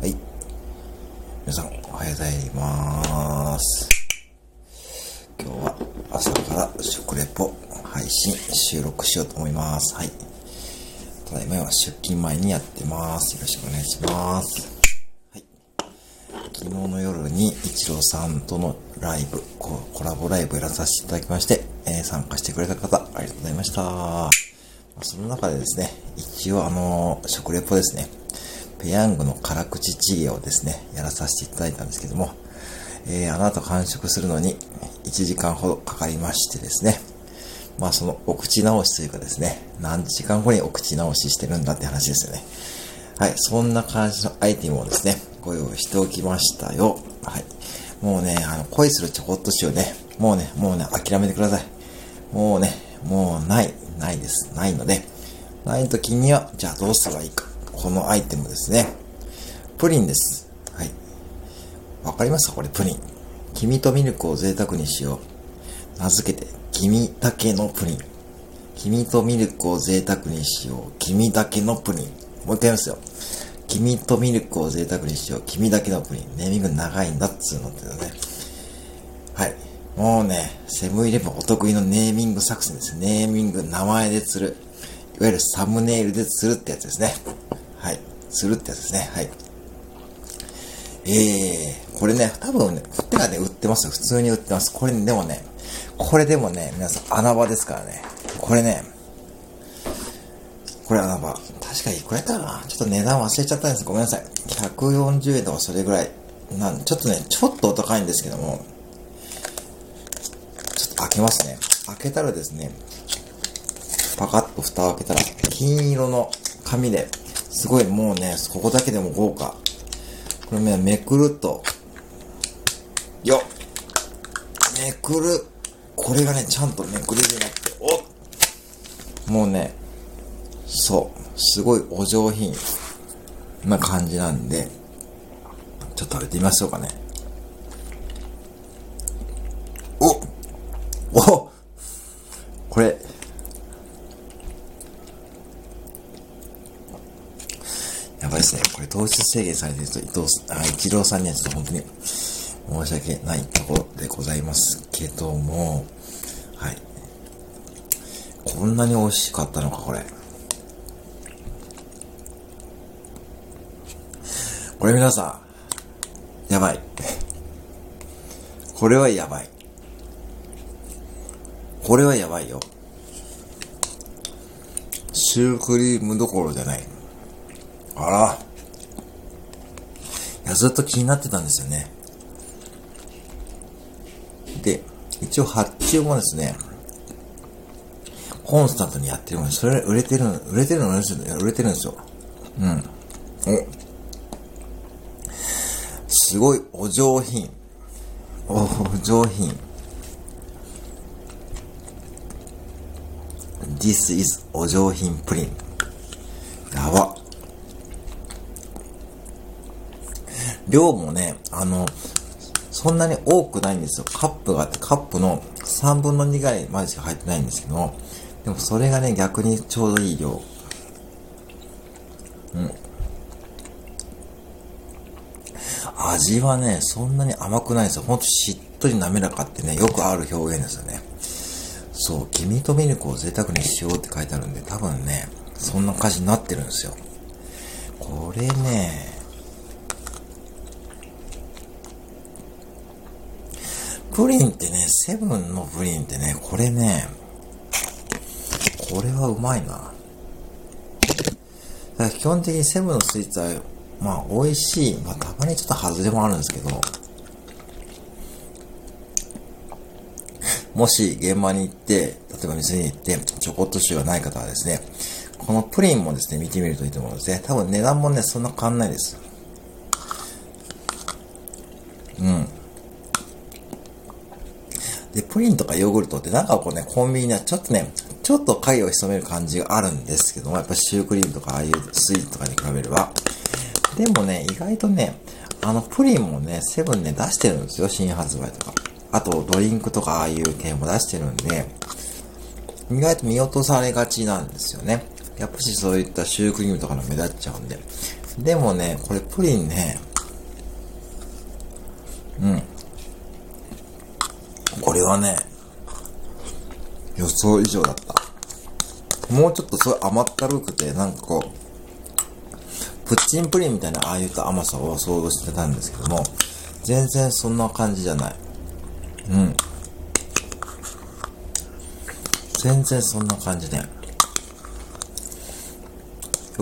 はい。皆さん、おはようございます。今日は朝から食レポ配信収録しようと思います。はい。ただいまは出勤前にやってます。よろしくお願いします。はい。昨日の夜に一郎さんとのライブ、コラボライブやらさせていただきまして、えー参加してくれた方、ありがとうございました。その中でですね、一応あの、食レポですね、ペヤングの辛口チゲをですね、やらさせていただいたんですけども、えー、あなた完食するのに1時間ほどかかりましてですね、まあそのお口直しというかですね、何時間後にお口直ししてるんだって話ですよね。はい、そんな感じのアイテムをですね、ご用意しておきましたよ。はい。もうね、あの、恋するチョコっと塩ね、もうね、もうね、諦めてください。もうね、もうない、ないです。ないので、ない時には、じゃあどうすればいいか。このアイテムですね。プリンです。はい。わかりますか？これプリン。黄身とミルクを贅沢にしよう。名付けて、黄身だけのプリン。黄身とミルクを贅沢にしよう。黄身だけのプリン。もう一回言いますよ。黄身とミルクを贅沢にしよう。黄身だけのプリン。ネーミング長いんだっつうのってね。はい。もうね、セブンイレブンお得意のネーミング作戦です。ネーミング、名前で釣る。いわゆるサムネイルで釣るってやつですね。はい。釣るってやつですね。はい。えー、これね、多分ね、手がね、売ってますよ。普通に売ってます。これ、でもね、これでもね、皆さん穴場ですからね。これね、これ穴場。確かにこれかなちょっと値段忘れちゃったんです。ごめんなさい。140円とかそれぐらい。なんちょっとね、ちょっとお高いんですけども、ちょっと開けますね。開けたらですね、パカッと蓋を開けたら、金色の紙で、すごいもうね、ここだけでも豪華。これね、めくると、よめくる。これがね、ちゃんとめくれるようになって、おもうね、そう、すごいお上品な感じなんで、ちょっと食べてみましょうかね。おおこれ、やばいですね。これ糖質制限されてると、伊藤、あ、一郎さんにはちょっと本当に申し訳ないところでございますけども、はい。こんなに美味しかったのか、これ。これ皆さん、やばい。これはやばい。これはやばいよ。シュークリームどころじゃない。あら。いや、ずっと気になってたんですよね。で、一応発注もですね、コンスタントにやってるのに、それ売れてる、売れてるの売れてるんですよ。うん。お。すごいお上品。お上品。This is お上品プリン。やば。量もね、あの、そんなに多くないんですよ。カップがあって、カップの3分の2ぐらいまでしか入ってないんですけど、でもそれがね、逆にちょうどいい量。うん。味はね、そんなに甘くないんですよ。ほんとしっとり滑らかってね、よくある表現ですよね。そう、黄身とミルクを贅沢にしようって書いてあるんで、多分ね、そんな感じになってるんですよ。これね、プリンってね、セブンのプリンってね、これね、これはうまいな。だから基本的にセブンのスイーツは、まあ美味しい。まあたまにちょっと外れもあるんですけど、もし現場に行って、例えば店に行って、ちょこっと塩がない方はですね、このプリンもですね、見てみるといいと思うんですね。多分値段もね、そんな変わんないです。うん。で、プリンとかヨーグルトってなんかこうね、コンビニにはちょっとね、ちょっと影を潜める感じがあるんですけども、やっぱシュークリームとかああいうスイーツとかに比べれば。でもね、意外とね、あの、プリンもね、セブンね、出してるんですよ、新発売とか。あと、ドリンクとかああいう系も出してるんで、意外と見落とされがちなんですよね。やっぱしそういったシュークリームとかの目立っちゃうんで。でもね、これプリンね、うん。はね、予想以上だった。もうちょっとすごい甘ったるくて、なんかこう、プッチンプリンみたいなああいった甘さを想像してたんですけども、全然そんな感じじゃない。うん。全然そんな感じで。よ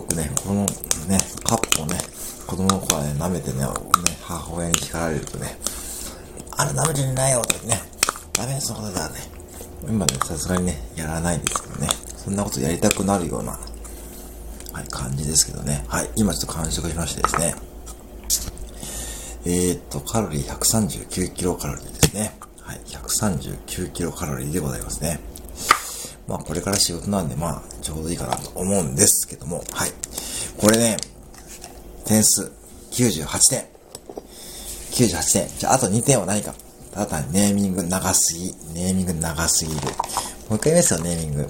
くね、このね、カップをね、子供の子はね、舐めてね、ね母親に叱られるとね、あれ舐めてないよってね、ダメそのことだね。今ね、さすがにね、やらないですけどね。そんなことやりたくなるような、はい、感じですけどね。はい、今ちょっと完食しましてですね。えー、っと、カロリー139キロカロリーですね。はい、139キロカロリーでございますね。まあ、これから仕事なんで、まあ、ちょうどいいかなと思うんですけども、はい。これね、点数、98点。98点。じゃあ、あと2点は何か。ただネーミング長すぎ。ネーミング長すぎる。もう一回言いますよ、ネーミング。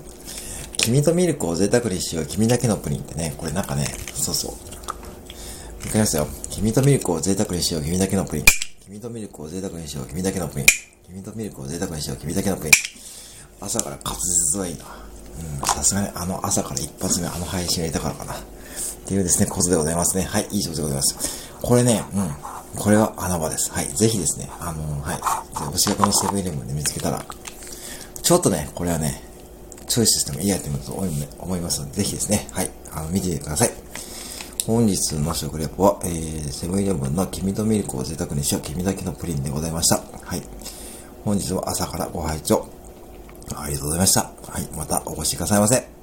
君とミルクを贅沢にしよう、君だけのプリンってね、これなんかね、そうそう。わかりますよ。君とミルクを贅沢にしよう、君だけのプリン。君とミルクを贅沢にしよう、君だけのプリン。君とミルクを贅沢にしよう、君だけのプリン。朝から滑舌はいいな。うん、さすがにあの朝から一発目あの配信やりたからかな。っていうですね、ことでございますね。はい、以上でございます。これね、うん。これは穴場です。はい。ぜひですね、あのー、はい。お近くのセブンイレブンで見つけたら、ちょっとね、これはね、チョイスしてもいいアイテムだと思いますので、ぜひですね、はい、あの、見てみてください。本日の食レポは、えー、セブンイレブンの黄身とミルクを贅沢にしよう、黄身だけのプリンでございました。はい。本日は朝からご拝聴ありがとうございました。はい、またお越しくださいませ。